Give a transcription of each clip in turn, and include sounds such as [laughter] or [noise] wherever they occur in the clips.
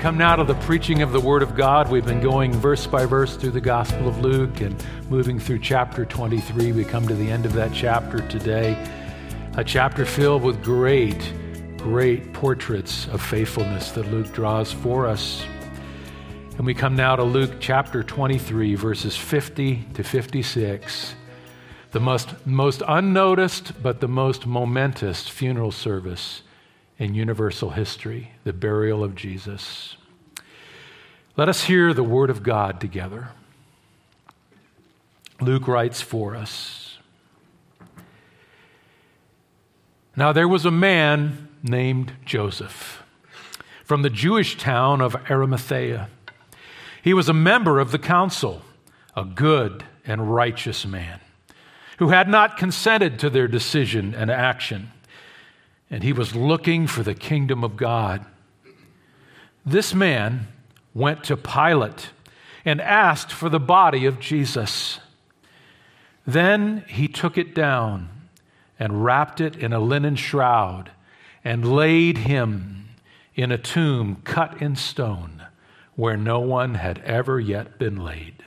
Come now to the preaching of the Word of God. We've been going verse by verse through the Gospel of Luke and moving through chapter 23. We come to the end of that chapter today, a chapter filled with great, great portraits of faithfulness that Luke draws for us. And we come now to Luke chapter 23, verses 50 to 56, the most, most unnoticed but the most momentous funeral service in universal history, the burial of Jesus. Let us hear the word of God together. Luke writes for us. Now there was a man named Joseph from the Jewish town of Arimathea. He was a member of the council, a good and righteous man who had not consented to their decision and action and he was looking for the kingdom of God. This man went to Pilate and asked for the body of Jesus. Then he took it down and wrapped it in a linen shroud and laid him in a tomb cut in stone where no one had ever yet been laid.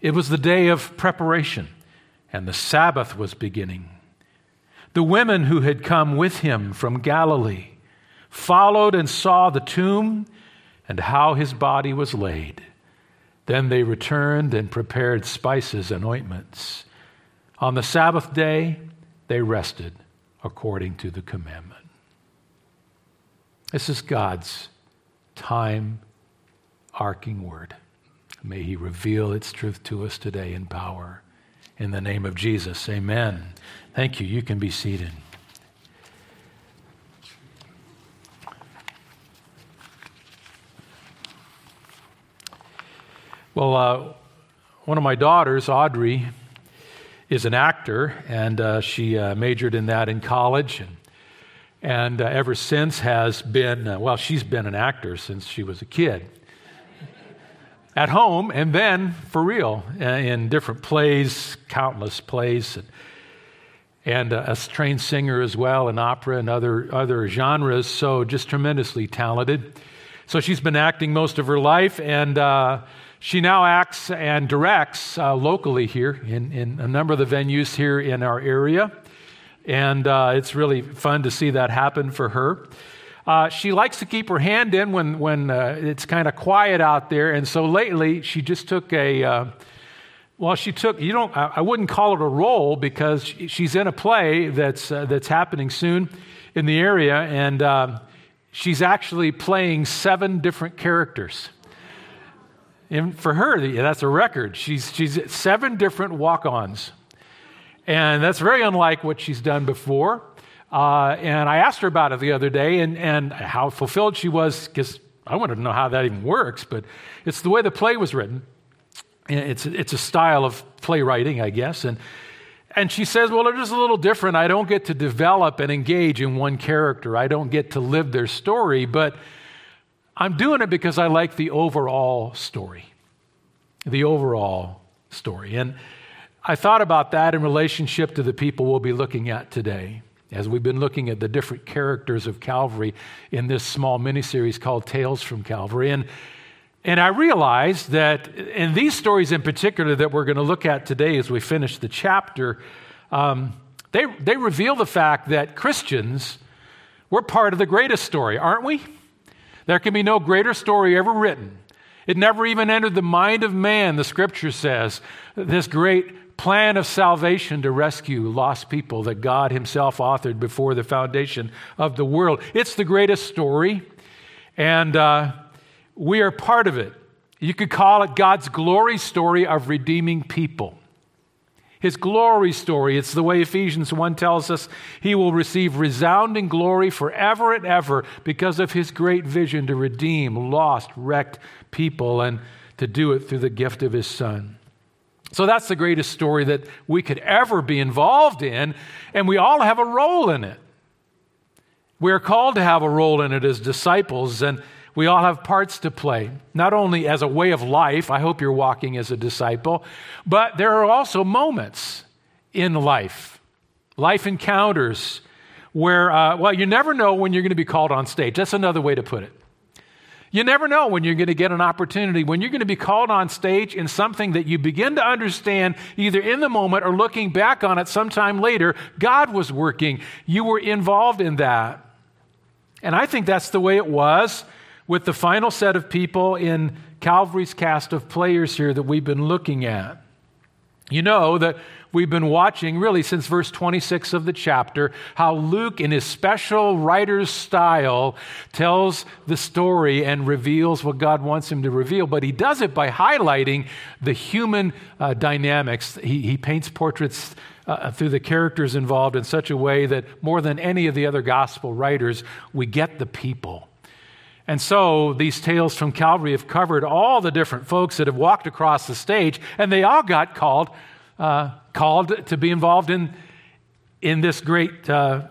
It was the day of preparation, and the Sabbath was beginning. The women who had come with him from Galilee followed and saw the tomb and how his body was laid. Then they returned and prepared spices and ointments. On the Sabbath day, they rested according to the commandment. This is God's time arcing word. May he reveal its truth to us today in power. In the name of Jesus, amen. Thank you. You can be seated. Well, uh, one of my daughters, Audrey, is an actor, and uh, she uh, majored in that in college, and, and uh, ever since has been, uh, well, she's been an actor since she was a kid. At home, and then for real, uh, in different plays, countless plays. And, and a trained singer as well in opera and other, other genres, so just tremendously talented. So she's been acting most of her life, and uh, she now acts and directs uh, locally here in, in a number of the venues here in our area. And uh, it's really fun to see that happen for her. Uh, she likes to keep her hand in when, when uh, it's kind of quiet out there, and so lately she just took a uh, well, she took, you don't, I wouldn't call it a role because she's in a play that's, uh, that's happening soon in the area, and uh, she's actually playing seven different characters. And for her, that's a record. She's, she's seven different walk ons. And that's very unlike what she's done before. Uh, and I asked her about it the other day and, and how fulfilled she was, because I wanted to know how that even works, but it's the way the play was written. It's, it's a style of playwriting, I guess. And, and she says, Well, is just a little different. I don't get to develop and engage in one character, I don't get to live their story, but I'm doing it because I like the overall story. The overall story. And I thought about that in relationship to the people we'll be looking at today as we've been looking at the different characters of Calvary in this small mini-series called Tales from Calvary. And and I realized that in these stories in particular that we're going to look at today as we finish the chapter, um, they, they reveal the fact that Christians, we're part of the greatest story, aren't we? There can be no greater story ever written. It never even entered the mind of man, the scripture says, this great plan of salvation to rescue lost people that God Himself authored before the foundation of the world. It's the greatest story. And uh, we are part of it. You could call it God's glory story of redeeming people. his glory story. It's the way Ephesians 1 tells us he will receive resounding glory forever and ever because of his great vision to redeem lost, wrecked people and to do it through the gift of his son. So that's the greatest story that we could ever be involved in, and we all have a role in it. We are called to have a role in it as disciples, and we all have parts to play, not only as a way of life. I hope you're walking as a disciple, but there are also moments in life, life encounters, where, uh, well, you never know when you're going to be called on stage. That's another way to put it. You never know when you're going to get an opportunity, when you're going to be called on stage in something that you begin to understand either in the moment or looking back on it sometime later. God was working, you were involved in that. And I think that's the way it was with the final set of people in Calvary's cast of players here that we've been looking at. You know that we've been watching really since verse 26 of the chapter how Luke, in his special writer's style, tells the story and reveals what God wants him to reveal. But he does it by highlighting the human uh, dynamics. He, he paints portraits. Uh, through the characters involved in such a way that more than any of the other gospel writers, we get the people. And so these tales from Calvary have covered all the different folks that have walked across the stage, and they all got called uh, called to be involved in, in this great uh,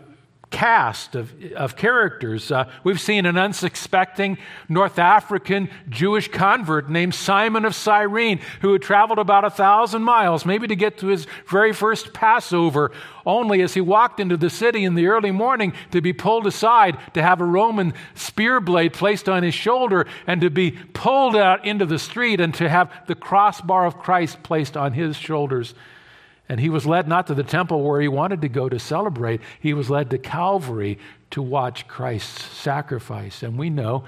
cast of, of characters. Uh, we've seen an unsuspecting North African Jewish convert named Simon of Cyrene who had traveled about a thousand miles, maybe to get to his very first Passover, only as he walked into the city in the early morning to be pulled aside, to have a Roman spear blade placed on his shoulder, and to be pulled out into the street, and to have the crossbar of Christ placed on his shoulders and he was led not to the temple where he wanted to go to celebrate, he was led to Calvary to watch Christ's sacrifice. And we know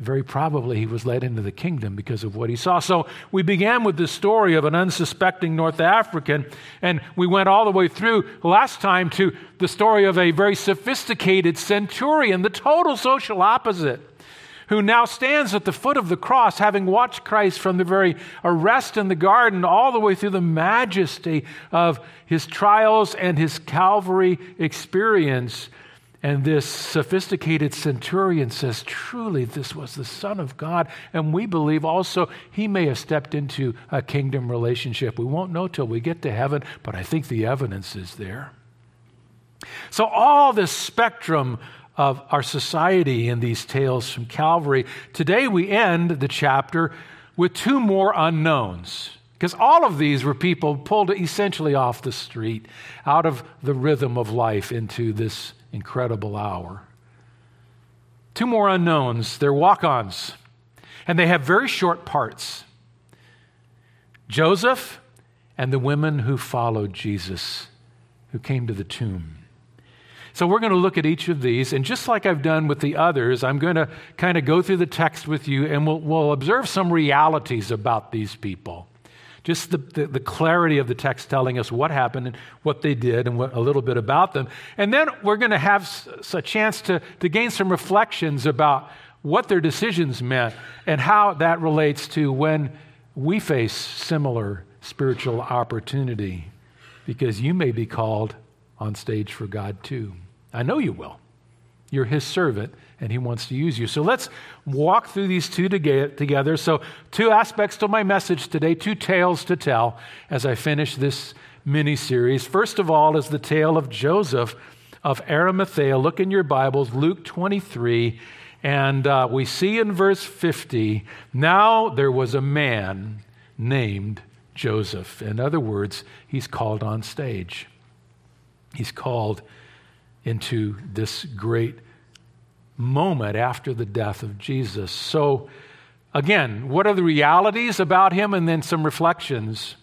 very probably he was led into the kingdom because of what he saw. So we began with the story of an unsuspecting North African, and we went all the way through last time to the story of a very sophisticated centurion, the total social opposite who now stands at the foot of the cross, having watched Christ from the very arrest in the garden all the way through the majesty of his trials and his Calvary experience. And this sophisticated centurion says, Truly, this was the Son of God. And we believe also he may have stepped into a kingdom relationship. We won't know till we get to heaven, but I think the evidence is there. So, all this spectrum of our society in these tales from Calvary. Today we end the chapter with two more unknowns. Because all of these were people pulled essentially off the street, out of the rhythm of life into this incredible hour. Two more unknowns. They're walk ons, and they have very short parts Joseph and the women who followed Jesus, who came to the tomb. So we're going to look at each of these, and just like I've done with the others, I'm going to kind of go through the text with you, and we'll, we'll observe some realities about these people. Just the, the, the, clarity of the text telling us what happened and what they did and what, a little bit about them. And then we're going to have a chance to, to gain some reflections about what their decisions meant and how that relates to when we face similar spiritual opportunity. Because you may be called on stage for God too. I know you will. You're his servant, and he wants to use you. So let's walk through these two together. So, two aspects to my message today, two tales to tell as I finish this mini series. First of all, is the tale of Joseph of Arimathea. Look in your Bibles, Luke 23, and uh, we see in verse 50 now there was a man named Joseph. In other words, he's called on stage. He's called into this great moment after the death of Jesus. So, again, what are the realities about him? And then some reflections.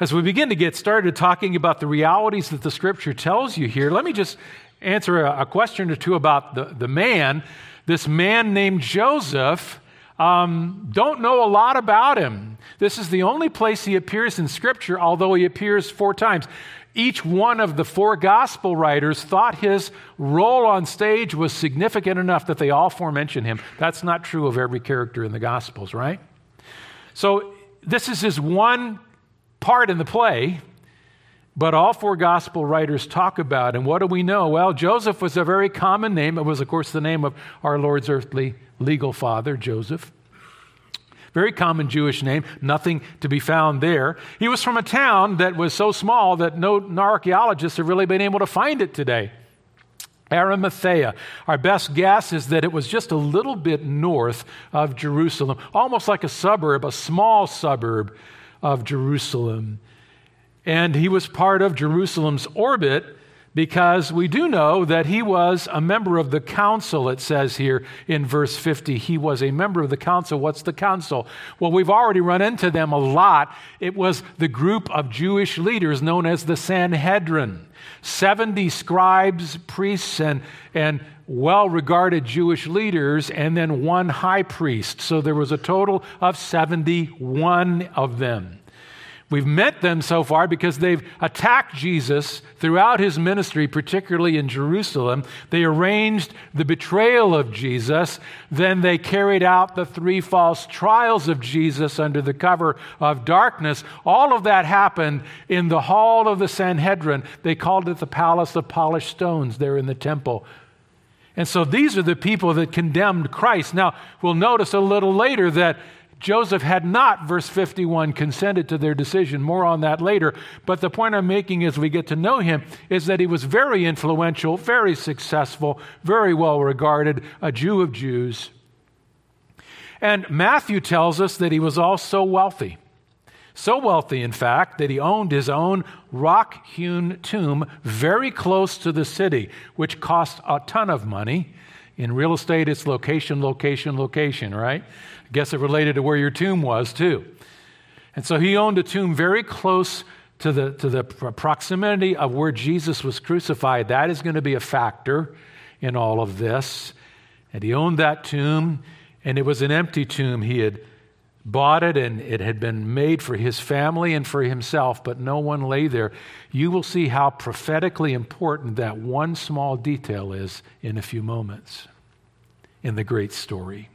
As we begin to get started talking about the realities that the scripture tells you here, let me just answer a, question or two about the, the man. This man named Joseph, um, don't know a lot about him. This is the only place he appears in Scripture, although he appears four times each one of the four gospel writers thought his role on stage was significant enough that they all four mention him. That's not true of every character in the gospels, right? So this is his one part in the play, but all four gospel writers talk about. And what do we know? Well, Joseph was a very common name. It was, of course, the name of our Lord's earthly legal father, Joseph. Very common Jewish name, nothing to be found there. He was from a town that was so small that no, archaeologists have really been able to find it today. Arimathea. Our best guess is that it was just a little bit north of Jerusalem, almost like a suburb, a small suburb of Jerusalem. And he was part of Jerusalem's orbit because we do know that he was a member of the council, it says here in verse 50. He was a member of the council. What's the council? Well, we've already run into them a lot. It was the group of Jewish leaders known as the Sanhedrin 70 scribes, priests, and, and well regarded Jewish leaders, and then one high priest. So there was a total of 71 of them. We've met them so far because they've attacked Jesus throughout his ministry, particularly in Jerusalem. They arranged the betrayal of Jesus. Then they carried out the three false trials of Jesus under the cover of darkness. All of that happened in the hall of the Sanhedrin. They called it the Palace of Polished Stones there in the temple. And so these are the people that condemned Christ. Now, we'll notice a little later that Joseph had not, verse 51, consented to their decision. More on that later. But the point I'm making as we get to know him is that he was very influential, very successful, very well regarded, a Jew of Jews. And Matthew tells us that he was also wealthy. So wealthy, in fact, that he owned his own rock hewn tomb very close to the city, which cost a ton of money. In real estate, it's location, location, location, right? Guess it related to where your tomb was, too. And so he owned a tomb very close to the, to the proximity of where Jesus was crucified. That is going to be a factor in all of this. And he owned that tomb, and it was an empty tomb. He had bought it, and it had been made for his family and for himself, but no one lay there. You will see how prophetically important that one small detail is in a few moments in the great story.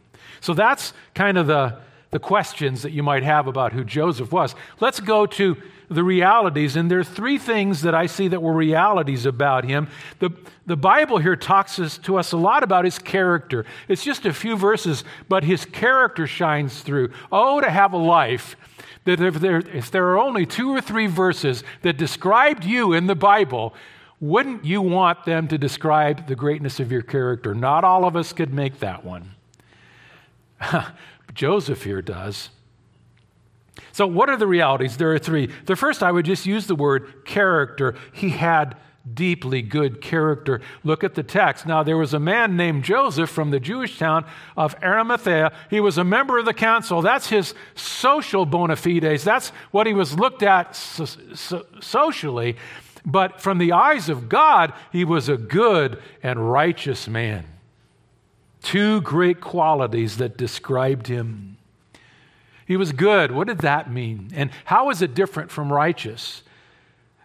So that's kind of the, the questions that you might have about who Joseph was. Let's go to the realities, and there are three things that I see that were realities about him. The, the Bible here talks to us a lot about his character. It's just a few verses, but his character shines through. Oh, to have a life that if there, if there are only two or three verses that described you in the Bible, wouldn't you want them to describe the greatness of your character? Not all of us could make that one. [laughs] Joseph here does. So, what are the realities? There are three. The first, I would just use the word character. He had deeply good character. Look at the text. Now, there was a man named Joseph from the Jewish town of Arimathea. He was a member of the council. That's his social bona fides. That's what he was looked at so, so, socially. But from the eyes of God, he was a good and righteous man. Two great qualities that described him. He was good. What did that mean? And how is it different from righteous?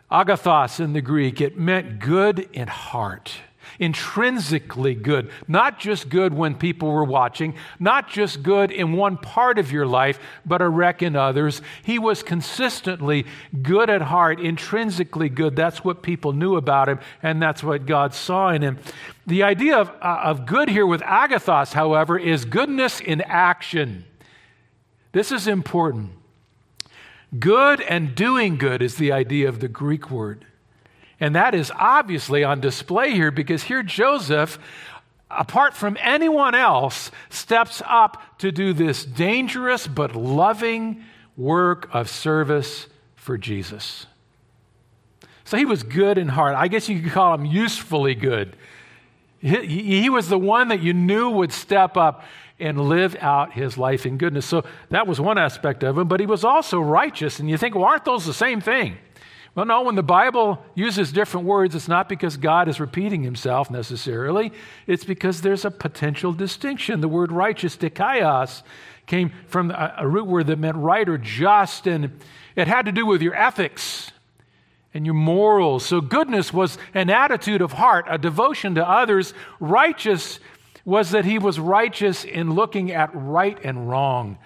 Agathos in the Greek, it meant good in heart intrinsically good, not just good when people were watching, not just good in one part of your life, but a wreck in others. He was consistently good at heart, intrinsically good. That's what people knew about him, and that's what God saw in him. The idea of, uh, of good here with agathos, however, is goodness in action. This is important. Good and doing good is the idea of the Greek word. And that is obviously on display here because here Joseph, apart from anyone else, steps up to do this dangerous but loving work of service for Jesus. So he was good in heart. I guess you could call him usefully good. He, he, was the one that you knew would step up and live out his life in goodness. So that was one aspect of him, but he was also righteous. And you think, well, aren't those the same thing? Well, no, when the Bible uses different words, it's not because God is repeating himself necessarily. It's because there's a potential distinction. The word righteous, dikaios, came from a, root word that meant right or just, and it had to do with your ethics and your morals. So, goodness was an attitude of heart, a devotion to others. Righteous was that he was righteous in looking at right and wrong.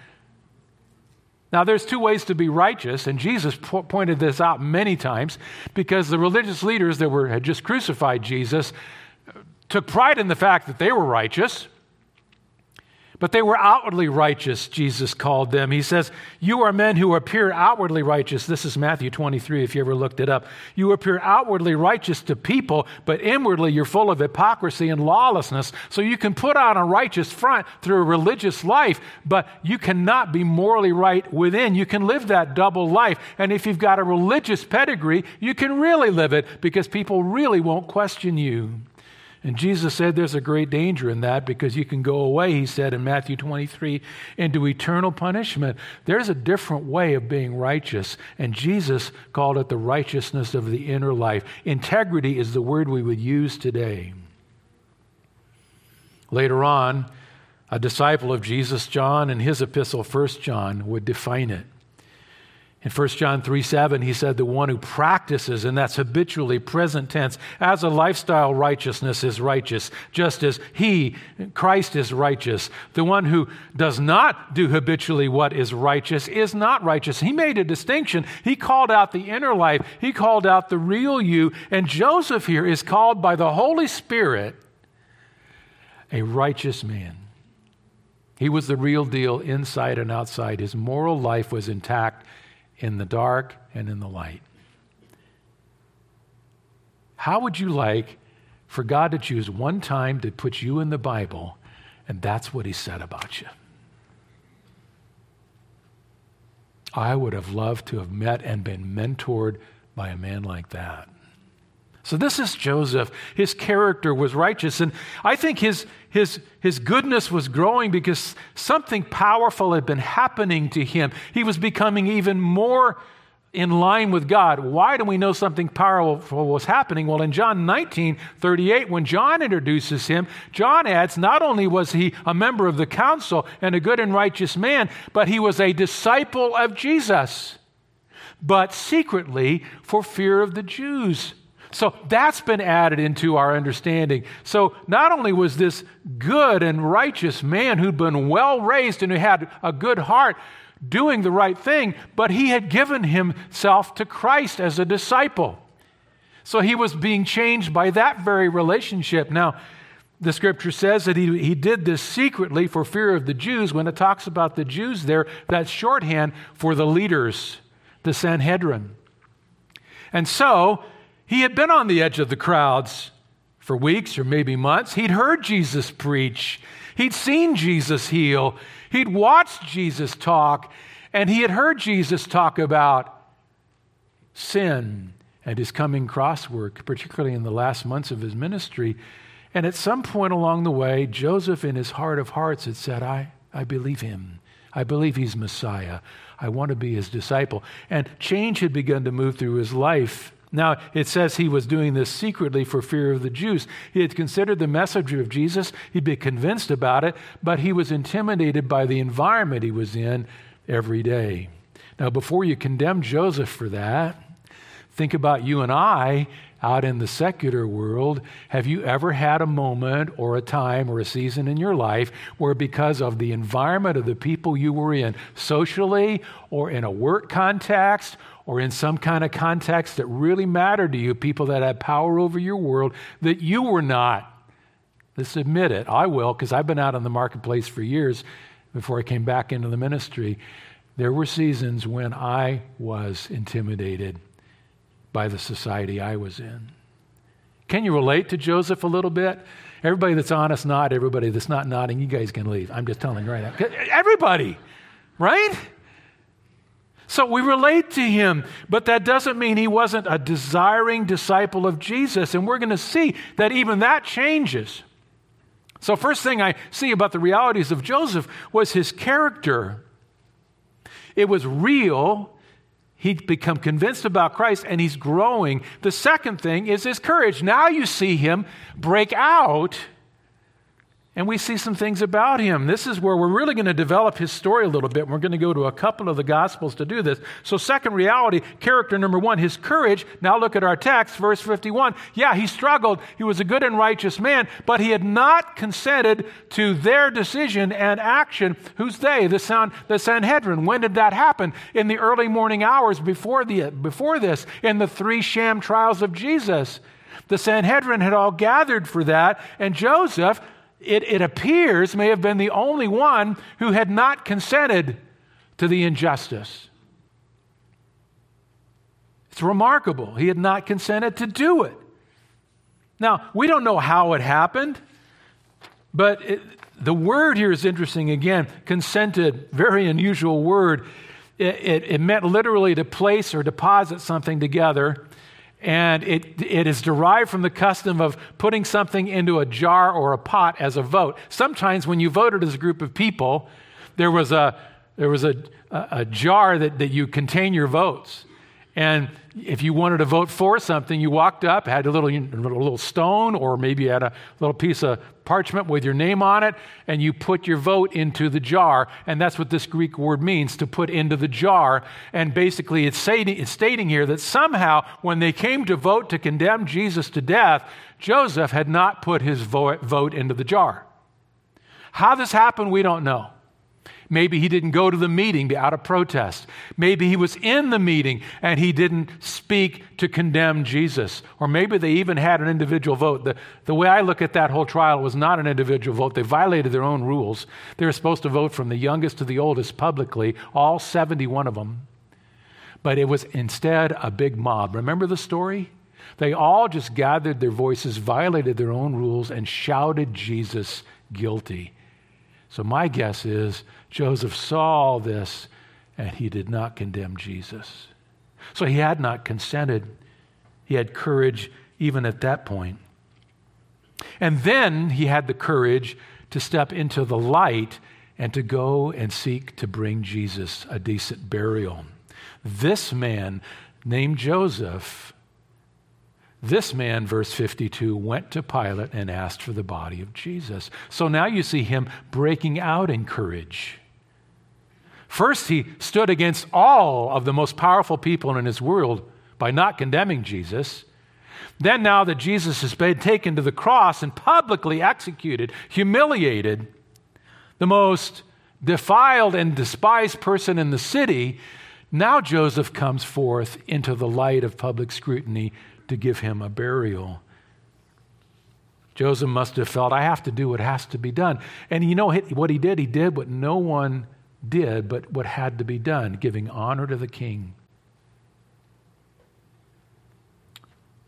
Now, there's two ways to be righteous, and Jesus po- pointed this out many times because the religious leaders that were, had just crucified Jesus uh, took pride in the fact that they were righteous. But they were outwardly righteous, Jesus called them. He says, You are men who appear outwardly righteous. This is Matthew 23, if you ever looked it up. You appear outwardly righteous to people, but inwardly you're full of hypocrisy and lawlessness. So you can put on a righteous front through a religious life, but you cannot be morally right within. You can live that double life. And if you've got a religious pedigree, you can really live it because people really won't question you. And Jesus said there's a great danger in that because you can go away, he said in Matthew 23, into eternal punishment. There's a different way of being righteous, and Jesus called it the righteousness of the inner life. Integrity is the word we would use today. Later on, a disciple of Jesus, John, in his epistle, 1 John, would define it. In 1 John 3 7, he said, The one who practices, and that's habitually present tense, as a lifestyle righteousness is righteous, just as he, Christ, is righteous. The one who does not do habitually what is righteous is not righteous. He made a distinction. He called out the inner life, he called out the real you. And Joseph here is called by the Holy Spirit a righteous man. He was the real deal inside and outside. His moral life was intact in the dark and in the light. How would you like for God to choose one time to put you in the Bible, and that's what He said about you? I would have loved to have met and been mentored by a man like that. So, this is Joseph. His character was righteous. And I think his, his, his goodness was growing because something powerful had been happening to him. He was becoming even more in line with God. Why do we know something powerful was happening? Well, in John 19 38, when John introduces him, John adds not only was he a member of the council and a good and righteous man, but he was a disciple of Jesus, but secretly for fear of the Jews. So that's been added into our understanding. So not only was this good and righteous man who'd been well raised and who had a good heart doing the right thing, but he had given himself to Christ as a disciple. So he was being changed by that very relationship. Now, the scripture says that he, he did this secretly for fear of the Jews. When it talks about the Jews there, that's shorthand for the leaders, the Sanhedrin. And so, he had been on the edge of the crowds for weeks or maybe months. He'd heard Jesus preach, he'd seen Jesus heal, he'd watched Jesus talk, and he had heard Jesus talk about sin and his coming cross work, particularly in the last months of his ministry. And at some point along the way, Joseph, in his heart of hearts, had said, I, I believe him. I believe he's Messiah. I want to be his disciple. And change had begun to move through his life. Now, it says he was doing this secretly for fear of the Jews. He had considered the message of Jesus, he'd been convinced about it, but he was intimidated by the environment he was in every day. Now, before you condemn Joseph for that, think about you and I out in the secular world. Have you ever had a moment or a time or a season in your life where, because of the environment of the people you were in, socially or in a work context or in some kind of context that really mattered to you, people that had power over your world, that you were not. Let's admit it. I will, because I've been out in the marketplace for years before I came back into the ministry. There were seasons when I was intimidated by the society I was in. Can you relate to Joseph a little bit? Everybody that's honest, nod. Everybody that's not nodding, you guys can leave. I'm just telling you right now. Everybody, right? So we relate to him, but that doesn't mean he wasn't a desiring disciple of Jesus. And we're going to see that even that changes. So, first thing I see about the realities of Joseph was his character. It was real. He'd become convinced about Christ and he's growing. The second thing is his courage. Now you see him break out and we see some things about him. This is where we're really going to develop his story a little bit. We're going to go to a couple of the Gospels to do this. So, second reality, character number one, his courage. Now, look at our text, verse 51. Yeah, he struggled. He was a good and righteous man, but he had not consented to their decision and action. Who's they? The, San, the Sanhedrin. When did that happen? In the early morning hours before, the, before this, in the three sham trials of Jesus. The Sanhedrin had all gathered for that, and Joseph it, it appears, may have been the only one who had not consented to the injustice. It's remarkable. He had not consented to do it. Now, we don't know how it happened, but it, the word here is interesting again. Consented, very unusual word. It, it, it meant literally to place or deposit something together and it, it is derived from the custom of putting something into a jar or a pot as a vote. Sometimes when you voted as a group of people, there was a, there was a, a, a jar that, that you contain your votes. And if you wanted to vote for something, you walked up, had a little, a little stone, or maybe you had a little piece of parchment with your name on it, and you put your vote into the jar. And that's what this Greek word means to put into the jar. And basically, it's it's stating here that somehow, when they came to vote to condemn Jesus to death, Joseph had not put his vote into the jar. How this happened, we don't know. Maybe he didn't go to the meeting out of protest. Maybe he was in the meeting and he didn't speak to condemn Jesus. Or maybe they even had an individual vote. The, the way I look at that whole trial was not an individual vote. They violated their own rules. They were supposed to vote from the youngest to the oldest publicly, all 71 of them. But it was instead a big mob. Remember the story? They all just gathered their voices, violated their own rules, and shouted Jesus guilty. So my guess is Joseph saw this and he did not condemn Jesus. So he had not consented. He had courage even at that point. And then he had the courage to step into the light and to go and seek to bring Jesus a decent burial. This man named Joseph this man, verse 52, went to Pilate and asked for the body of Jesus. So now you see him breaking out in courage. First, he stood against all of the most powerful people in his world by not condemning Jesus. Then, now that Jesus has been taken to the cross and publicly executed, humiliated, the most defiled and despised person in the city, now Joseph comes forth into the light of public scrutiny to give him a burial. Joseph must have felt, I have to do what has to be done. And you know what he did? He did what no one did, but what had to be done, giving honor to the king.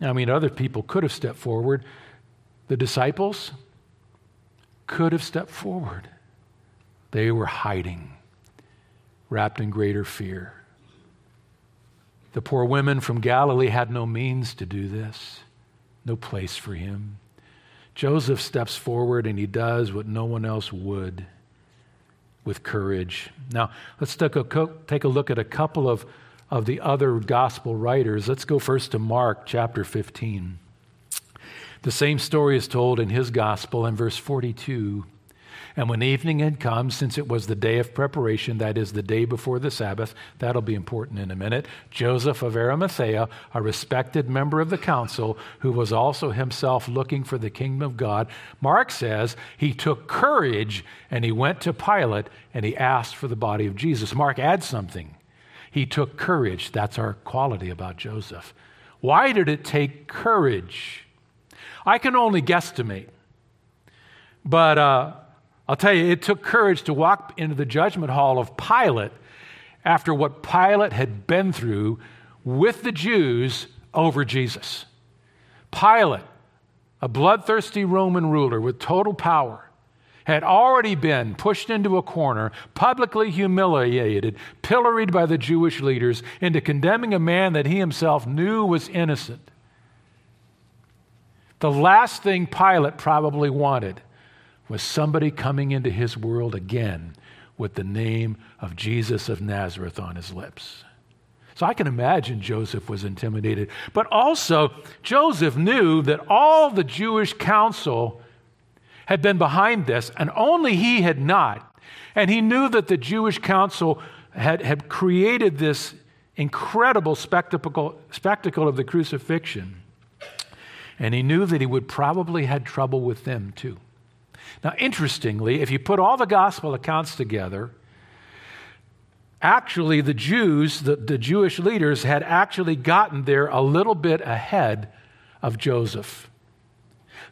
I mean, other people could have stepped forward. The disciples could have stepped forward. They were hiding, wrapped in greater fear. The poor women from Galilee had no means to do this, no place for him. Joseph steps forward and he does what no one else would with courage. Now, let's take a, take a look at a couple of, of the other gospel writers. Let's go first to Mark chapter 15. The same story is told in his gospel in verse 42. And when evening had come, since it was the day of preparation, that is, the day before the Sabbath, that'll be important in a minute, Joseph of Arimathea, a respected member of the council, who was also himself looking for the kingdom of God, Mark says he took courage and he went to Pilate and he asked for the body of Jesus. Mark adds something. He took courage. That's our quality about Joseph. Why did it take courage? I can only guesstimate. But uh, I'll tell you, it took courage to walk into the judgment hall of Pilate after what Pilate had been through with the Jews over Jesus. Pilate, a bloodthirsty Roman ruler with total power, had already been pushed into a corner, publicly humiliated, pilloried by the Jewish leaders into condemning a man that he himself knew was innocent. The last thing Pilate probably wanted was somebody coming into his world again with the name of Jesus of Nazareth on his lips. So I can imagine Joseph was intimidated. But also, Joseph knew that all the Jewish council had been behind this, and only he had not. And he knew that the Jewish council had, had created this incredible spectacle, spectacle of the crucifixion. And he knew that he would probably had trouble with them too. Now, interestingly, if you put all the gospel accounts together, actually the Jews, the, the Jewish leaders, had actually gotten there a little bit ahead of Joseph.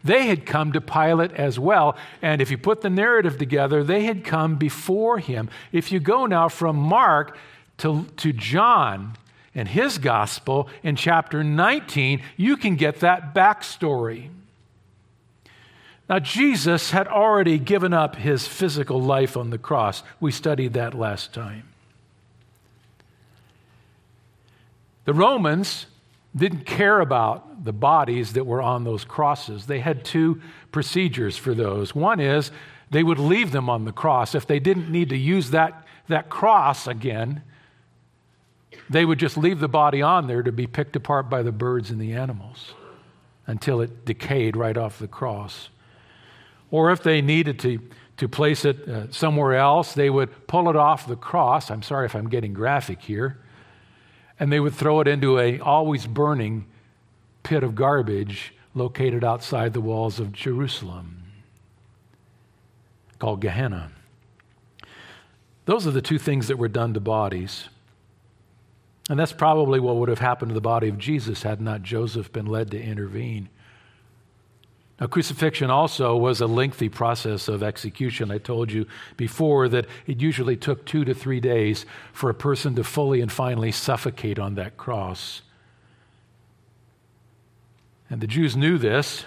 They had come to Pilate as well, and if you put the narrative together, they had come before him. If you go now from Mark to, to John and his gospel in chapter 19, you can get that backstory. Now, Jesus had already given up his physical life on the cross. We studied that last time. The Romans didn't care about the bodies that were on those crosses. They had two procedures for those. One is they would leave them on the cross. If they didn't need to use that, that cross again, they would just leave the body on there to be picked apart by the birds and the animals until it decayed right off the cross. Or if they needed to, to place it uh, somewhere else, they would pull it off the cross. I'm sorry if I'm getting graphic here. And they would throw it into a always burning pit of garbage located outside the walls of Jerusalem called Gehenna. Those are the two things that were done to bodies. And that's probably what would have happened to the body of Jesus had not Joseph been led to intervene. Now, crucifixion also was a lengthy process of execution. I told you before that it usually took two to three days for a person to fully and finally suffocate on that cross. And the Jews knew this,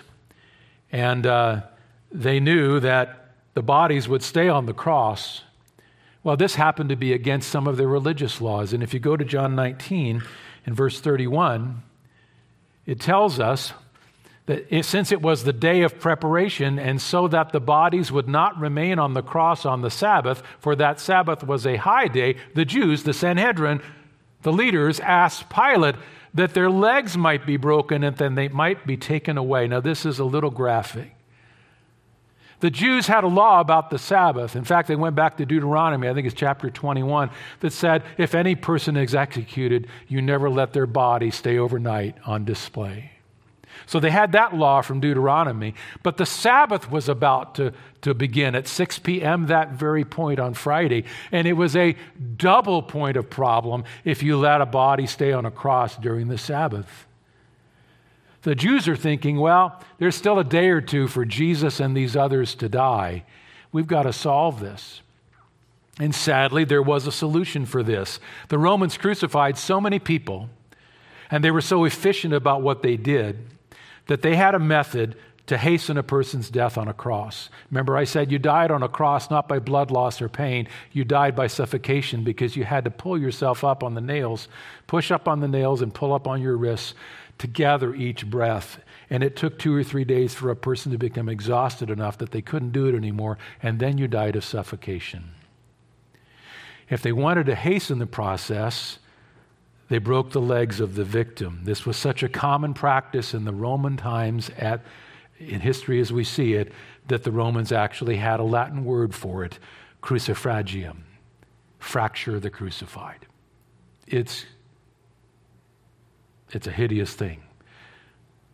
and uh, they knew that the bodies would stay on the cross well, this happened to be against some of their religious laws. And if you go to John 19 in verse 31, it tells us that since it was the day of preparation, and so that the bodies would not remain on the cross on the Sabbath, for that Sabbath was a high day, the Jews, the Sanhedrin, the leaders asked Pilate that their legs might be broken and then they might be taken away. Now, this is a little graphic. The Jews had a law about the Sabbath. In fact, they went back to Deuteronomy, I think it's chapter 21, that said if any person is executed, you never let their body stay overnight on display. So they had that law from Deuteronomy. But the Sabbath was about to, to begin at 6 p.m., that very point on Friday. And it was a double point of problem if you let a body stay on a cross during the Sabbath. The Jews are thinking, well, there's still a day or two for Jesus and these others to die. We've got to solve this. And sadly, there was a solution for this. The Romans crucified so many people, and they were so efficient about what they did, that they had a method to hasten a person's death on a cross. Remember, I said you died on a cross not by blood loss or pain, you died by suffocation because you had to pull yourself up on the nails, push up on the nails, and pull up on your wrists to gather each breath. And it took two or three days for a person to become exhausted enough that they couldn't do it anymore, and then you died of suffocation. If they wanted to hasten the process, they broke the legs of the victim. This was such a common practice in the Roman times at, in history as we see it that the Romans actually had a Latin word for it, crucifragium, fracture the crucified. It's it's a hideous thing.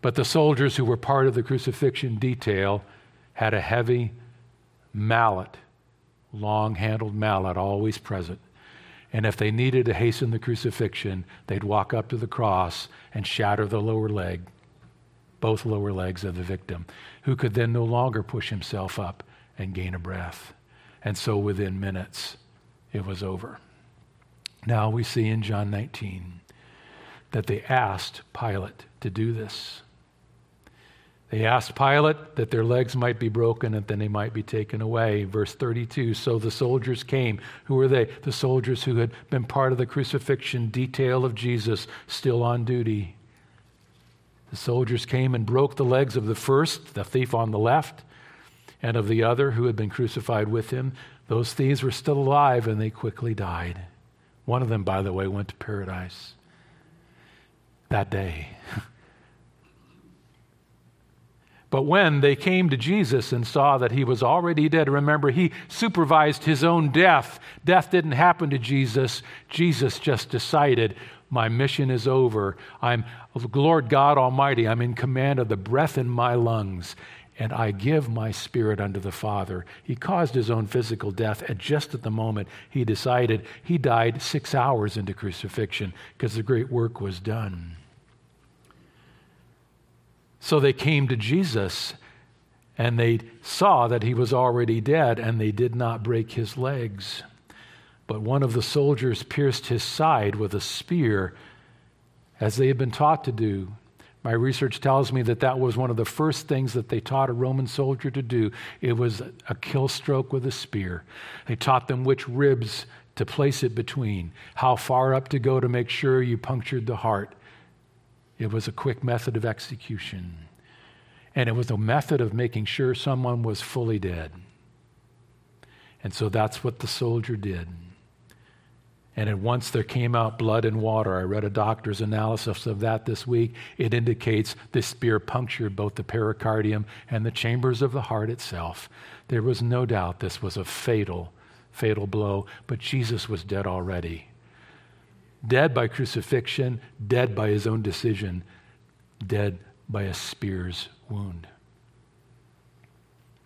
But the soldiers who were part of the crucifixion detail had a heavy mallet, long handled mallet, always present. And if they needed to hasten the crucifixion, they'd walk up to the cross and shatter the lower leg, both lower legs of the victim, who could then no longer push himself up and gain a breath. And so within minutes, it was over. Now we see in John 19 that they asked Pilate to do this. They asked Pilate that their legs might be broken and then they might be taken away. Verse 32 So the soldiers came. Who were they? The soldiers who had been part of the crucifixion detail of Jesus, still on duty. The soldiers came and broke the legs of the first, the thief on the left, and of the other who had been crucified with him. Those thieves were still alive and they quickly died. One of them, by the way, went to paradise that day. [laughs] But when they came to Jesus and saw that he was already dead, remember, he supervised his own death. Death didn't happen to Jesus. Jesus just decided, My mission is over. I'm Lord God Almighty. I'm in command of the breath in my lungs, and I give my spirit unto the Father. He caused his own physical death at just at the moment he decided. He died six hours into crucifixion because the great work was done. So they came to Jesus and they saw that he was already dead and they did not break his legs. But one of the soldiers pierced his side with a spear as they had been taught to do. My research tells me that that was one of the first things that they taught a Roman soldier to do. It was a kill stroke with a spear. They taught them which ribs to place it between, how far up to go to make sure you punctured the heart. It was a quick method of execution. And it was a method of making sure someone was fully dead. And so that's what the soldier did. And at once there came out blood and water. I read a doctor's analysis of that this week. It indicates this spear punctured both the pericardium and the chambers of the heart itself. There was no doubt this was a fatal, fatal blow, but Jesus was dead already dead by crucifixion, dead by his own decision, dead by a spear's wound.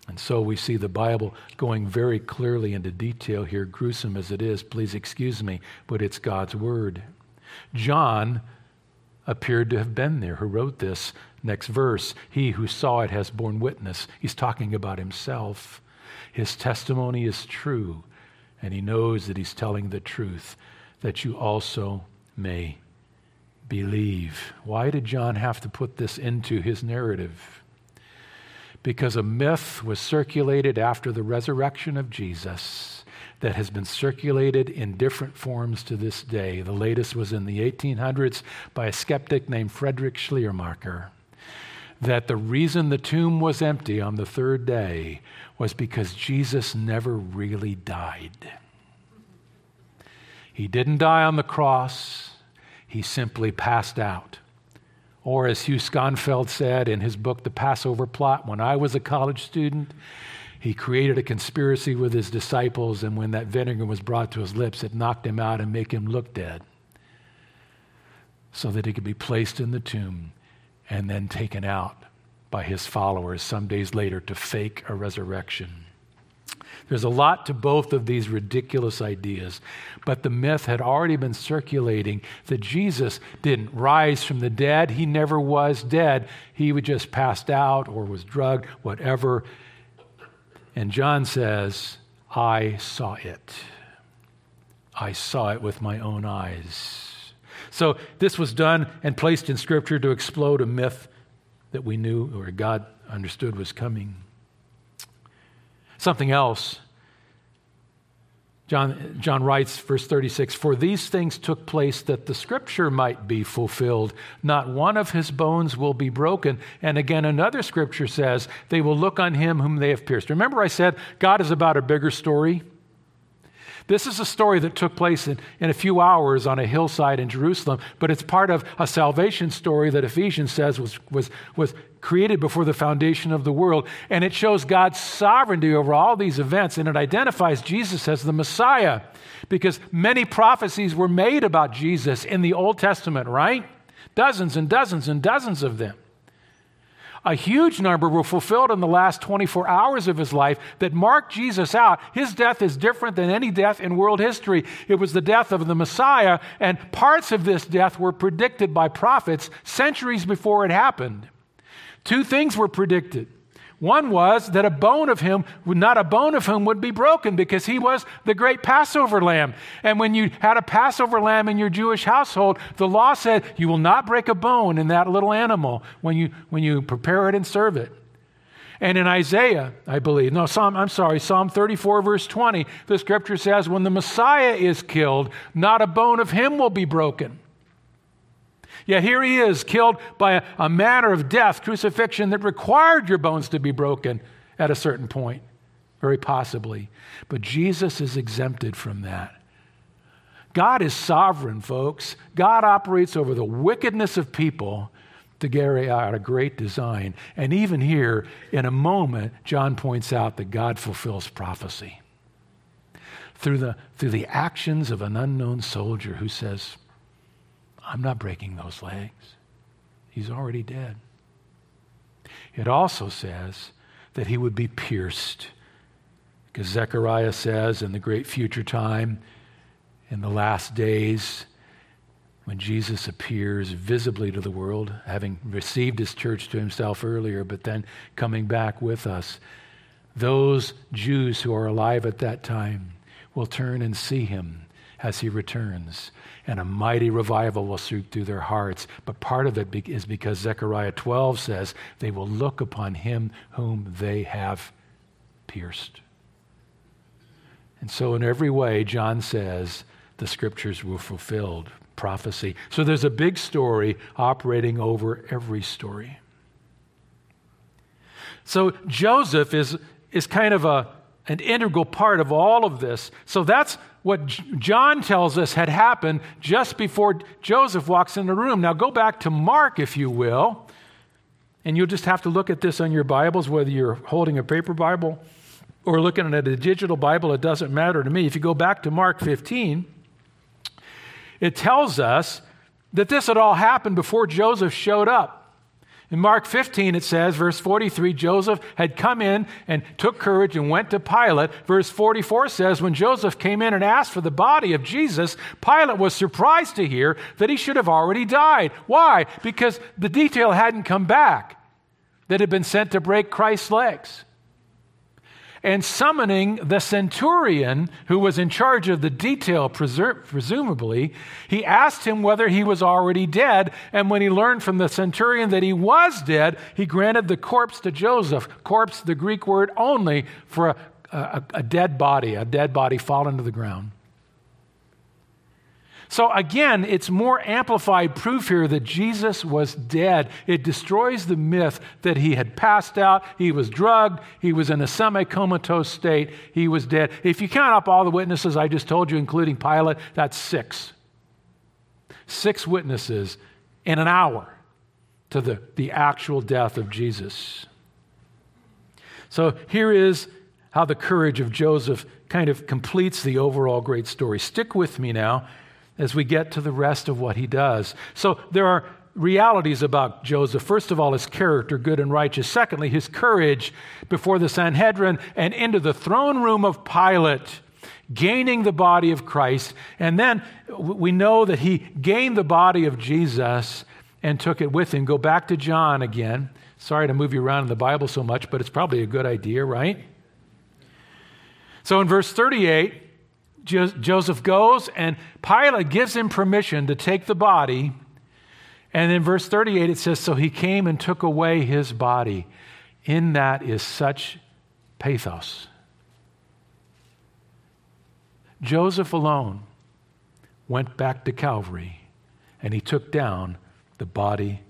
And so we see the Bible going very clearly into detail here, gruesome as it is. Please excuse me, but it's God's word. John appeared to have been there, who wrote this next verse. He who saw it has borne witness. He's talking about himself. His testimony is true, and he knows that he's telling the truth that you also may believe. Why did John have to put this into his narrative? Because a myth was circulated after the resurrection of Jesus that has been circulated in different forms to this day. The latest was in the 1800s by a skeptic named Friedrich Schleiermacher. That the reason the tomb was empty on the third day was because Jesus never really died. He didn't die on the cross, he simply passed out. Or, as Hugh Schonfield said in his book, The Passover Plot, when I was a college student, he created a conspiracy with his disciples, and when that vinegar was brought to his lips, it knocked him out and made him look dead so that he could be placed in the tomb and then taken out by his followers some days later to fake a resurrection. There's a lot to both of these ridiculous ideas, but the myth had already been circulating that Jesus didn't rise from the dead. He never was dead. He would just passed out or was drugged, whatever. And John says, I saw it. I saw it with my own eyes. So this was done and placed in Scripture to explode a myth that we knew or God understood was coming. Something else. John, John writes, verse 36 For these things took place that the scripture might be fulfilled. Not one of his bones will be broken. And again, another scripture says, They will look on him whom they have pierced. Remember, I said God is about a bigger story? This is a story that took place in, in a few hours on a hillside in Jerusalem, but it's part of a salvation story that Ephesians says was, was, was created before the foundation of the world. And it shows God's sovereignty over all these events, and it identifies Jesus as the Messiah because many prophecies were made about Jesus in the Old Testament, right? Dozens and dozens and dozens of them. A huge number were fulfilled in the last 24 hours of his life that marked Jesus out. His death is different than any death in world history. It was the death of the Messiah, and parts of this death were predicted by prophets centuries before it happened. Two things were predicted one was that a bone of him, not a bone of him, would be broken because he was the great Passover lamb. And when you had a Passover lamb in your Jewish household, the law said you will not break a bone in that little animal when you, when you prepare it and serve it. And in Isaiah, I believe, no, Psalm, I'm sorry, Psalm 34, verse 20, the scripture says, When the Messiah is killed, not a bone of him will be broken. Yet here he is, killed by a, a manner of death, crucifixion, that required your bones to be broken at a certain point, very possibly. But Jesus is exempted from that. God is sovereign, folks. God operates over the wickedness of people, to carry out a great design. And even here, in a moment, John points out that God fulfills prophecy through the, through the actions of an unknown soldier who says, I'm not breaking those legs. He's already dead. It also says that he would be pierced. Because Zechariah says in the great future time, in the last days, when Jesus appears visibly to the world, having received his church to himself earlier, but then coming back with us, those Jews who are alive at that time will turn and see him as he returns, and a mighty revival will sweep through their hearts. But part of it is because Zechariah 12 says they will look upon him whom they have pierced. And so, in every way, John says the scriptures were fulfilled prophecy. So there's a big story operating over every story. So Joseph is, is kind of a, an integral part of all of this. So that's what John tells us had happened just before Joseph walks in the room. Now go back to Mark, if you will, and you'll just have to look at this on your Bibles, whether you're holding a paper Bible or looking at a digital Bible, it doesn't matter to me. If you go back to Mark 15, it tells us that this had all happened before Joseph showed up. In Mark 15, it says, verse 43, Joseph had come in and took courage and went to Pilate. Verse 44 says, when Joseph came in and asked for the body of Jesus, Pilate was surprised to hear that he should have already died. Why? Because the detail hadn't come back that had been sent to break Christ's legs and summoning the centurion who was in charge of the detail, presumably, he asked him whether he was already dead. And when he learned from the centurion that he was dead, he granted the corpse to Joseph. Corpse, the Greek word only for a, a, a dead body, a dead body fallen to the ground. So again, it's more amplified proof here that Jesus was dead. It destroys the myth that he had passed out, he was drugged, he was in a semi comatose state, he was dead. If you count up all the witnesses I just told you, including Pilate, that's six. Six witnesses in an hour to the, the actual death of Jesus. So here is how the courage of Joseph kind of completes the overall great story. Stick with me now as we get to the rest of what he does. So there are realities about Joseph. First of all, his character, good and righteous. Secondly, his courage before the Sanhedrin and into the throne room of Pilate, gaining the body of Christ. And then we know that he gained the body of Jesus and took it with him. Go back to John again. Sorry to move you around in the Bible so much, but it's probably a good idea, right? So in verse 38, Joseph goes, and Pilate gives him permission to take the body. And in verse 38, it says, So he came and took away his body. In that is such pathos. Joseph alone went back to Calvary and he took down the body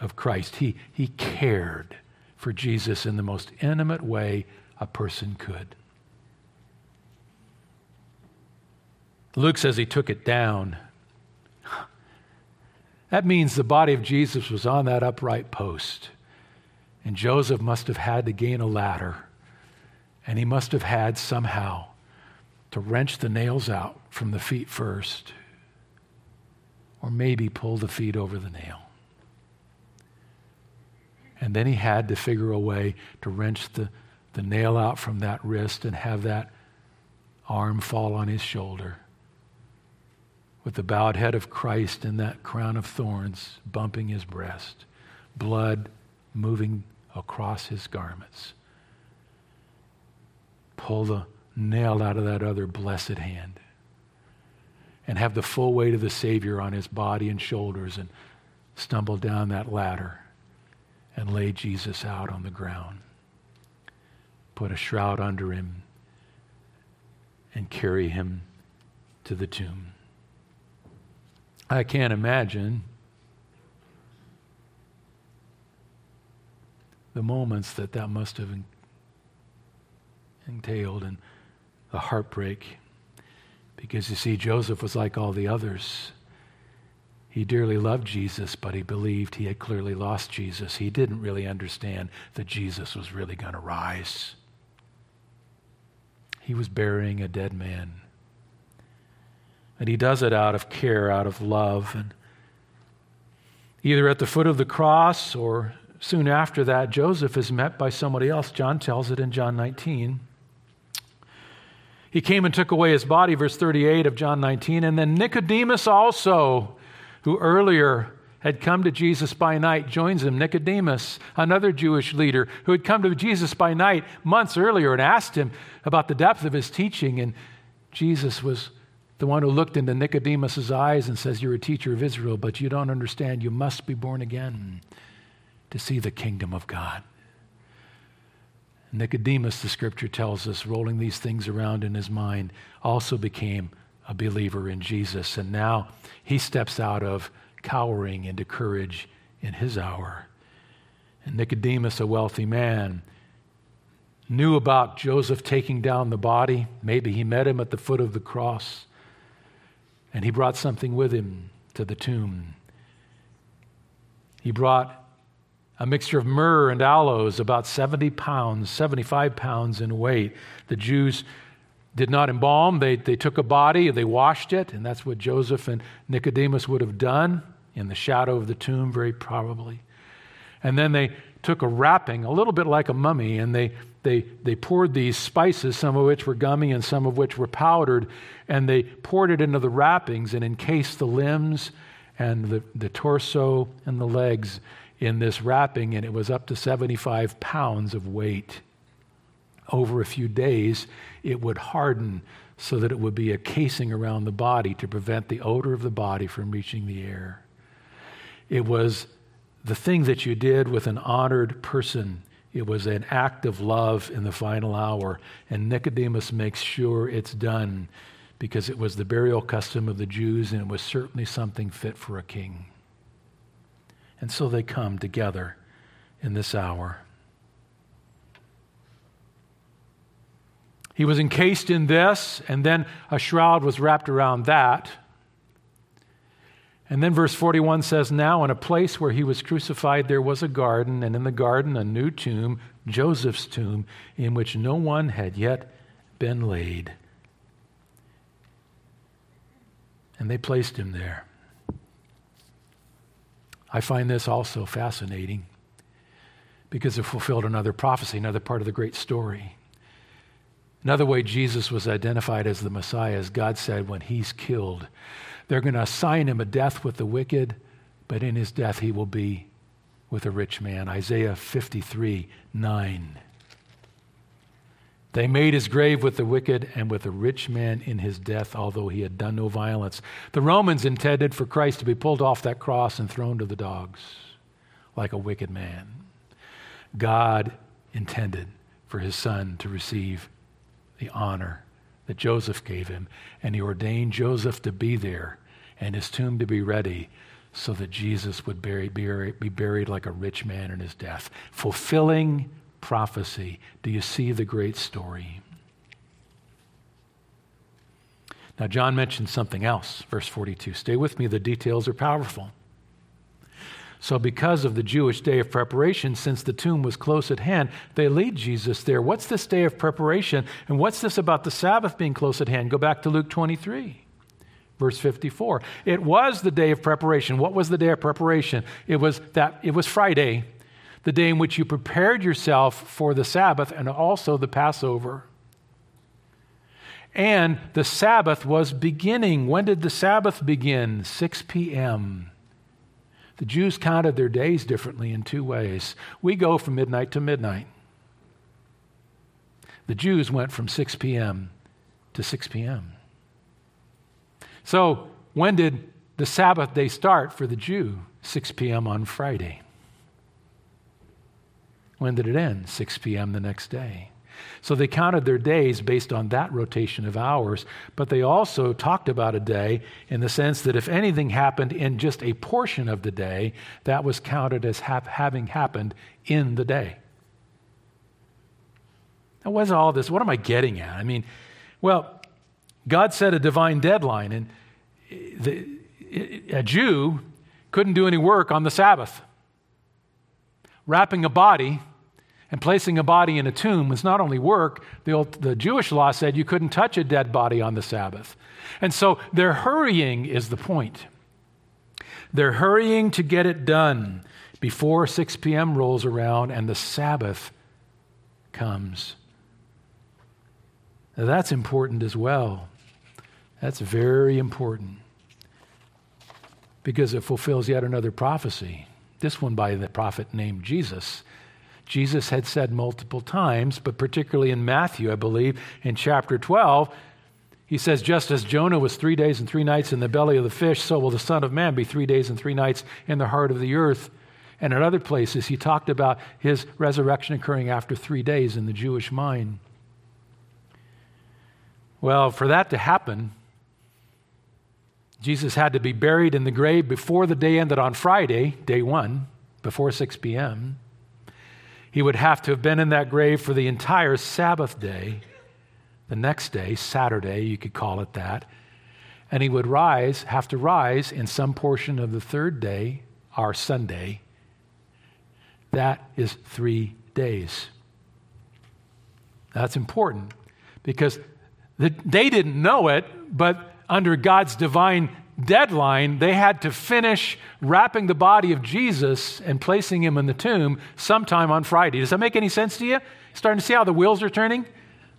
of Christ. He, he cared for Jesus in the most intimate way a person could. Luke says he took it down. That means the body of Jesus was on that upright post. And Joseph must have had to gain a ladder. And he must have had somehow to wrench the nails out from the feet first. Or maybe pull the feet over the nail. And then he had to figure a way to wrench the, the nail out from that wrist and have that arm fall on his shoulder with the bowed head of Christ and that crown of thorns bumping his breast, blood moving across his garments. Pull the nail out of that other blessed hand and have the full weight of the Savior on his body and shoulders and stumble down that ladder and lay Jesus out on the ground. Put a shroud under him and carry him to the tomb. I can't imagine the moments that that must have entailed and the heartbreak. Because you see, Joseph was like all the others. He dearly loved Jesus, but he believed he had clearly lost Jesus. He didn't really understand that Jesus was really going to rise. He was burying a dead man. And he does it out of care, out of love. And either at the foot of the cross or soon after that, Joseph is met by somebody else. John tells it in John 19. He came and took away his body, verse 38 of John 19. And then Nicodemus also, who earlier had come to Jesus by night, joins him. Nicodemus, another Jewish leader who had come to Jesus by night months earlier and asked him about the depth of his teaching. And Jesus was the one who looked into Nicodemus's eyes and says, You're a teacher of Israel, but you don't understand. You must be born again to see the kingdom of God. Nicodemus, the scripture tells us, rolling these things around in his mind, also became a believer in Jesus. And now he steps out of cowering into courage in his hour. And Nicodemus, a wealthy man, knew about Joseph taking down the body. Maybe he met him at the foot of the cross. And he brought something with him to the tomb. He brought a mixture of myrrh and aloes, about 70 pounds, 75 pounds in weight. The Jews did not embalm, they, they took a body, they washed it, and that's what Joseph and Nicodemus would have done in the shadow of the tomb, very probably. And then they took a wrapping, a little bit like a mummy, and they, they, they poured these spices, some of which were gummy and some of which were powdered, and they poured it into the wrappings and encased the limbs and the, the torso and the legs in this wrapping, and it was up to 75 pounds of weight. Over a few days, it would harden so that it would be a casing around the body to prevent the odor of the body from reaching the air. It was the thing that you did with an honored person. It was an act of love in the final hour. And Nicodemus makes sure it's done because it was the burial custom of the Jews and it was certainly something fit for a king. And so they come together in this hour. He was encased in this, and then a shroud was wrapped around that. And then verse 41 says, Now in a place where he was crucified, there was a garden, and in the garden a new tomb, Joseph's tomb, in which no one had yet been laid. And they placed him there. I find this also fascinating because it fulfilled another prophecy, another part of the great story. Another way Jesus was identified as the Messiah is God said, when he's killed, they're going to assign him a death with the wicked, but in his death he will be with a rich man. Isaiah 53 9. They made his grave with the wicked and with a rich man in his death, although he had done no violence. The Romans intended for Christ to be pulled off that cross and thrown to the dogs like a wicked man. God intended for his son to receive the honor that Joseph gave him, and he ordained Joseph to be there and his tomb to be ready so that Jesus would bury, be buried like a rich man in his death, fulfilling prophecy. Do you see the great story? Now, John mentioned something else, verse 42. Stay with me, the details are powerful. So, because of the Jewish day of preparation, since the tomb was close at hand, they lead Jesus there. What's this day of preparation? And what's this about the Sabbath being close at hand? Go back to Luke 23, verse 54. It was the day of preparation. What was the day of preparation? It was that it was Friday, the day in which you prepared yourself for the Sabbath and also the Passover. And the Sabbath was beginning. When did the Sabbath begin? 6 p.m. The Jews counted their days differently in two ways. We go from midnight to midnight. The Jews went from 6 p.m. to 6 p.m. So, when did the Sabbath day start for the Jew? 6 p.m. on Friday. When did it end? 6 p.m. the next day. So they counted their days based on that rotation of hours, but they also talked about a day in the sense that if anything happened in just a portion of the day, that was counted as ha- having happened in the day. Now, what's all this? What am I getting at? I mean, well, God set a divine deadline, and eh, the, eh, a Jew couldn't do any work on the Sabbath. Wrapping a body and placing a body in a tomb was not only work, the, old, the Jewish law said you couldn't touch a dead body on the Sabbath. And so their hurrying is the point. They're hurrying to get it done before 6 p.m. rolls around and the Sabbath comes. Now that's important as well. That's very important because it fulfills yet another prophecy, this one by the prophet named Jesus. Jesus had said multiple times, but particularly in Matthew, I believe, in chapter 12, he says, Just as Jonah was three days and three nights in the belly of the fish, so will the Son of Man be three days and three nights in the heart of the earth. And in other places, he talked about his resurrection occurring after three days in the Jewish mind. Well, for that to happen, Jesus had to be buried in the grave before the day ended on Friday, day one, before 6 p.m. He would have to have been in that grave for the entire Sabbath day, the next day, Saturday, you could call it that. And he would rise, have to rise in some portion of the third day, our Sunday. That is three days. That's important because the, they didn't know it, but under God's divine deadline, they had to finish wrapping the body of Jesus and placing him in the tomb sometime on Friday. Does that make any sense to you? Starting to see how the wheels are turning?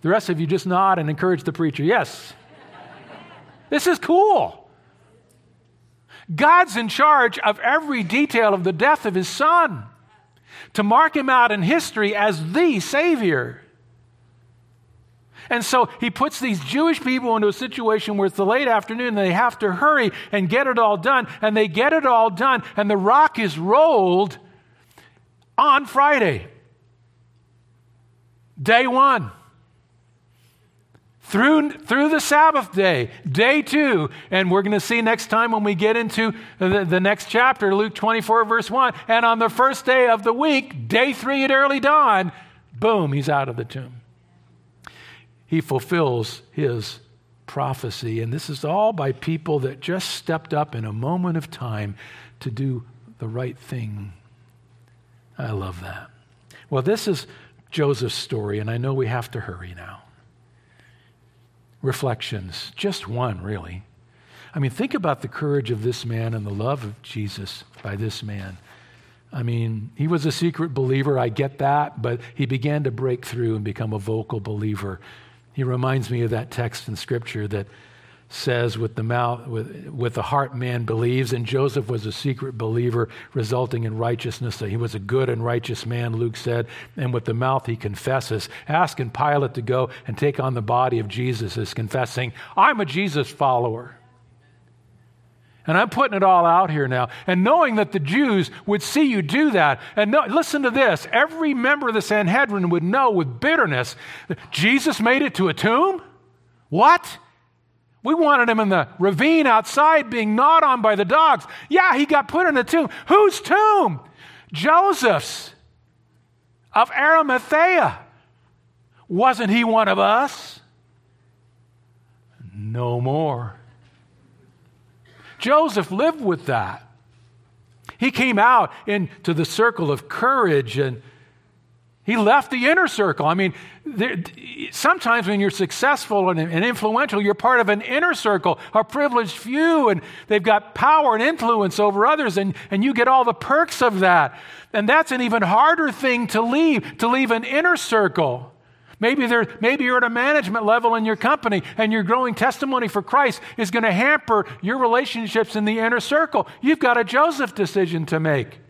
The rest of you just nod and encourage the preacher. Yes. this is cool. God's in charge of every detail of the death of his son to mark him out in history as the Savior. And so he puts these Jewish people into a situation where it's the late afternoon and they have to hurry and get it all done. And they get it all done, and the rock is rolled on Friday, day one. Through, through the Sabbath day, day two. And we're going to see next time when we get into the, the next chapter, Luke 24, verse 1. And on the first day of the week, day three at early dawn, boom, he's out of the tomb he fulfills his prophecy. And this is all by people that just stepped up in a moment of time to do the right thing. I love that. Well, this is Joseph's story, and I know we have to hurry now. Reflections, just one, really. I mean, think about the courage of this man and the love of Jesus by this man. I mean, he was a secret believer, I get that, but he began to break through and become a vocal believer he reminds me of that text in Scripture that says, with the mouth, with, with the heart man believes, and Joseph was a secret believer, resulting in righteousness. That he was a good and righteous man, Luke said, and with the mouth he confesses. Asking Pilate to go and take on the body of Jesus is confessing, I'm a Jesus follower. And I'm putting it all out here now. And knowing that the Jews would see you do that. And listen to this every member of the Sanhedrin would know with bitterness Jesus made it to a tomb? What? We wanted him in the ravine outside being gnawed on by the dogs. Yeah, he got put in a tomb. Whose tomb? Joseph's of Arimathea. Wasn't he one of us? No more. Joseph lived with that. He came out into the circle of courage and he left the inner circle. I mean, there, sometimes when you're successful and, and, influential, you're part of an inner circle, a privileged few, and they've got power and influence over others, and, and you get all the perks of that. And that's an even harder thing to leave, to leave an inner circle. Maybe, there, maybe you're at a management level in your company and your growing testimony for Christ is going to hamper your relationships in the inner circle. You've got a Joseph decision to make.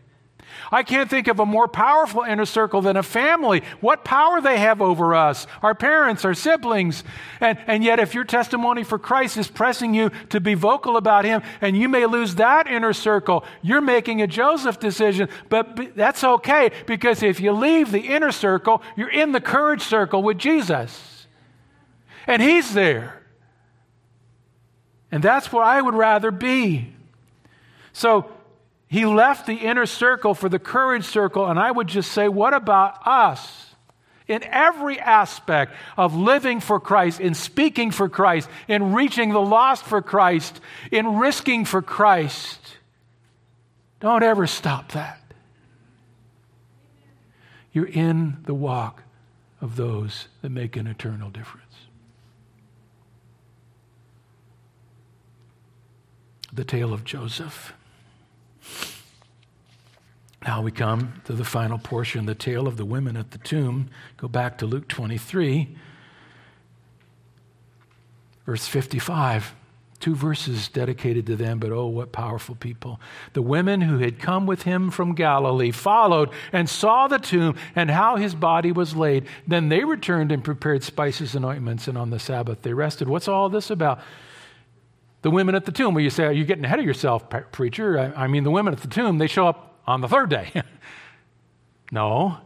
I can't think of a more powerful inner circle than a family. What power they have over us, our parents, our siblings. And, and yet, if your testimony for Christ is pressing you to be vocal about Him, and you may lose that inner circle, you're making a Joseph decision. But that's okay because if you leave the inner circle, you're in the courage circle with Jesus. And He's there. And that's where I would rather be. So, he left the inner circle for the courage circle, and I would just say, what about us in every aspect of living for Christ, in speaking for Christ, in reaching the lost for Christ, in risking for Christ. Don't ever stop that. You're in the walk of those that make an eternal difference. The tale of Joseph. Now we come to the final portion, the tale of the women at the tomb. Go back to Luke 23, verse 55. Two verses dedicated to them, but oh, what powerful people. The women who had come with him from Galilee followed and saw the tomb and how his body was laid. Then they returned and prepared spices and ointments, and on the Sabbath they rested. What's all this about? The women at the tomb, where you say, Are you getting ahead of yourself, preacher? I, I mean, the women at the tomb, they show up on the third day. [laughs] no,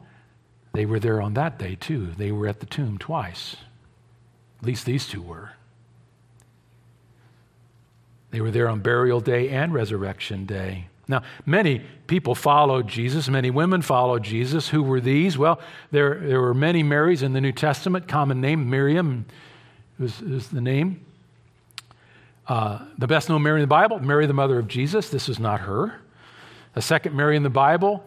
they were there on that day too. They were at the tomb twice. At least these two were. They were there on burial day and resurrection day. Now, many people followed Jesus, many women followed Jesus. Who were these? Well, there, there were many Marys in the New Testament, common name, Miriam is the name. Uh, the best known Mary in the Bible, Mary, the mother of Jesus. This is not her. A second Mary in the Bible,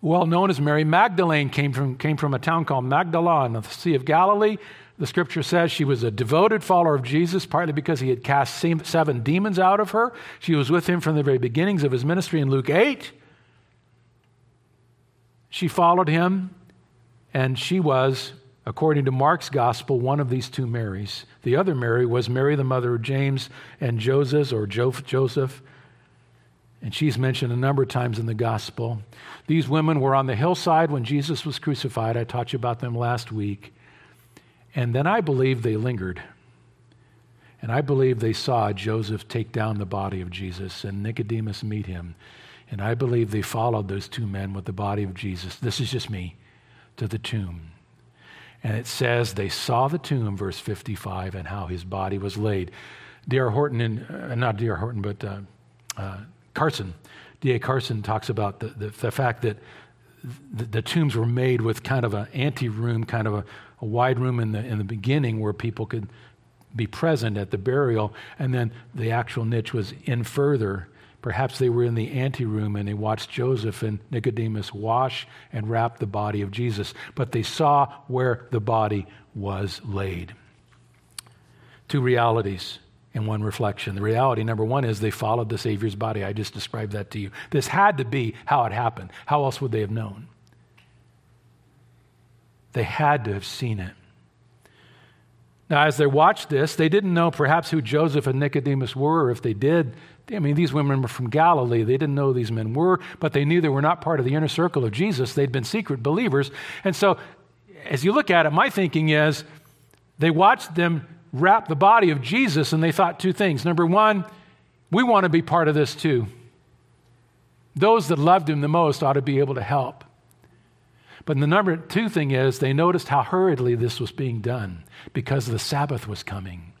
well known as Mary Magdalene, came from, came from a town called Magdala in the Sea of Galilee. The scripture says she was a devoted follower of Jesus, partly because he had cast seven demons out of her. She was with him from the very beginnings of his ministry in Luke 8. She followed him, and she was, according to Mark's gospel, one of these two Marys. The other Mary was Mary, the mother of James and Joseph, or Joseph. And she's mentioned a number of times in the gospel. These women were on the hillside when Jesus was crucified. I taught you about them last week. And then I believe they lingered. And I believe they saw Joseph take down the body of Jesus and Nicodemus meet him. And I believe they followed those two men with the body of Jesus. This is just me to the tomb. And it says they saw the tomb, verse 55, and how his body was laid. D.R. Horton, and uh, not D.R. Horton, but uh, uh, Carson, D.A. Carson talks about the, the, the fact that the, the, tombs were made with kind of an ante room, kind of a, a wide room in the, in the beginning where people could be present at the burial, and then the actual niche was in further. Perhaps they were in the ante room and they watched Joseph and Nicodemus wash and wrap the body of Jesus, but they saw where the body was laid. Two realities in one reflection. The reality, number one, is they followed the Savior's body. I just described that to you. This had to be how it happened. How else would they have known? They had to have seen it. Now, as they watched this, they didn't know perhaps who Joseph and Nicodemus were, or if they did. I mean, these women were from Galilee. They didn't know these men were, but they knew they were not part of the inner circle of Jesus. They'd been secret believers. And so, as you look at it, my thinking is they watched them wrap the body of Jesus, and they thought two things. Number one, we want to be part of this too. Those that loved him the most ought to be able to help. But the number two thing is they noticed how hurriedly this was being done because the Sabbath was coming.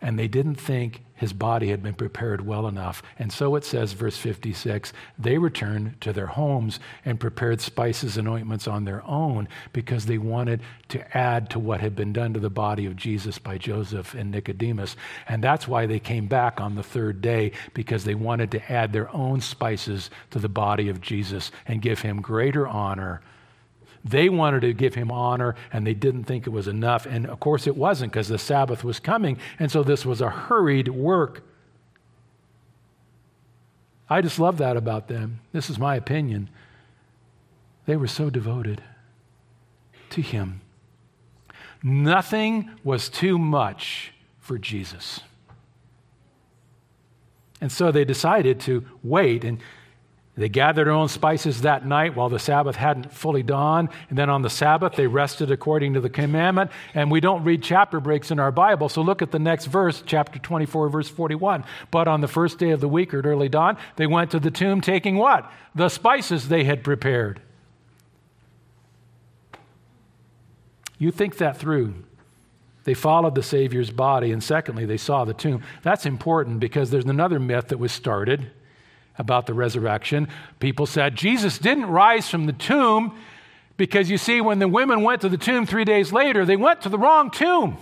And they didn't think his body had been prepared well enough. And so it says, verse 56 they returned to their homes and prepared spices and ointments on their own because they wanted to add to what had been done to the body of Jesus by Joseph and Nicodemus. And that's why they came back on the third day because they wanted to add their own spices to the body of Jesus and give him greater honor they wanted to give him honor and they didn't think it was enough. And of course, it wasn't because the Sabbath was coming. And so this was a hurried work. I just love that about them. This is my opinion. They were so devoted to him. Nothing was too much for Jesus. And so they decided to wait. And they gathered their own spices that night while the Sabbath hadn't fully dawned. And then on the Sabbath, they rested according to the commandment. And we don't read chapter breaks in our Bible. So look at the next verse, chapter 24, verse 41. But on the first day of the week or at early dawn, they went to the tomb taking what? The spices they had prepared. You think that through. They followed the Savior's body. And secondly, they saw the tomb. That's important because there's another myth that was started about the resurrection. People said Jesus didn't rise from the tomb Because you see, when the women went to the tomb three days later, they went to the wrong tomb.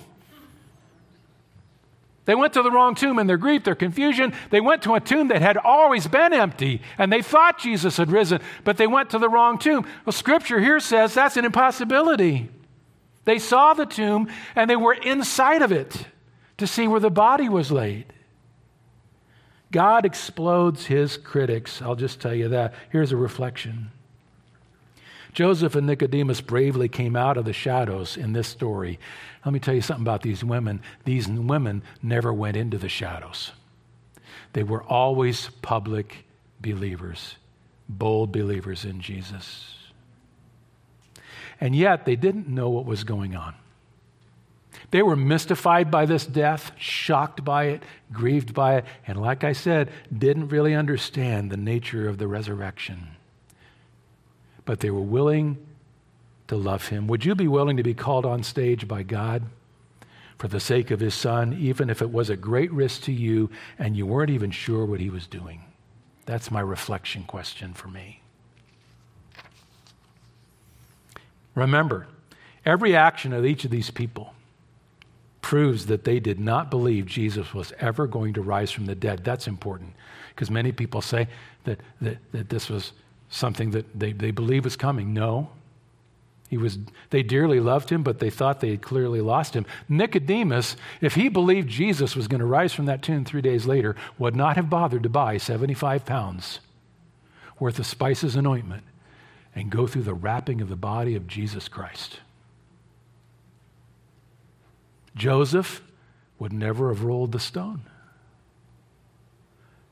They went to the wrong tomb in their grief, their confusion. They went to a tomb that had always been empty, and they thought Jesus had risen, but they went to the wrong tomb. Well, Scripture here says that's an impossibility. They saw the tomb, and they were inside of it to see where the body was laid. God explodes his critics. I'll just tell you that. Here's a reflection. Joseph and Nicodemus bravely came out of the shadows in this story. Let me tell you something about these women. These women never went into the shadows, they were always public believers, bold believers in Jesus. And yet, they didn't know what was going on. They were mystified by this death, shocked by it, grieved by it, and like I said, didn't really understand the nature of the resurrection but they were willing to love him. Would you be willing to be called on stage by God for the sake of his son, even if it was a great risk to you and you weren't even sure what he was doing? That's my reflection question for me. Remember, every action of each of these people proves that they did not believe Jesus was ever going to rise from the dead. That's important because many people say that, that, that this was something that they, they believe is coming. No. He was, they dearly loved him, but they thought they had clearly lost him. Nicodemus, if he believed Jesus was going to rise from that tomb three days later, would not have bothered to buy 75 pounds worth of spices and ointment and go through the wrapping of the body of Jesus Christ. Joseph would never have rolled the stone.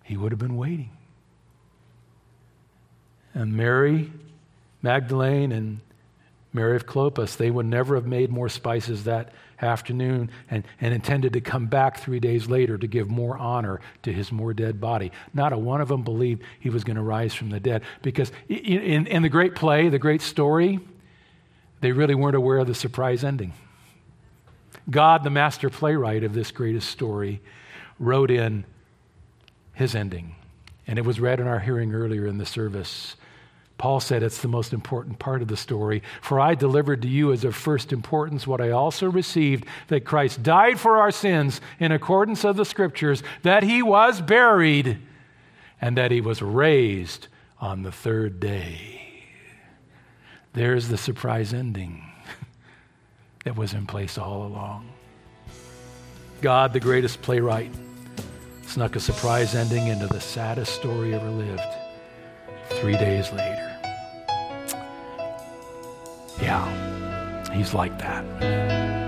He would have been waiting and Mary Magdalene and Mary of Clopas, they would never have made more spices that afternoon and, and intended to come back three days later to give more honor to his more dead body. Not a one of them believed he was going to rise from the dead because in, in the great play, the great story, they really weren't aware of the surprise ending. God, the master playwright of this greatest story, wrote in his ending. And it was read in our hearing earlier in the service. Paul said it's the most important part of the story. For I delivered to you as of first importance what I also received that Christ died for our sins in accordance of the scriptures, that he was buried, and that he was raised on the third day. There's the surprise ending that was in place all along. God, the greatest playwright, snuck a surprise ending into the saddest story ever lived three days later. Yeah, he's like that.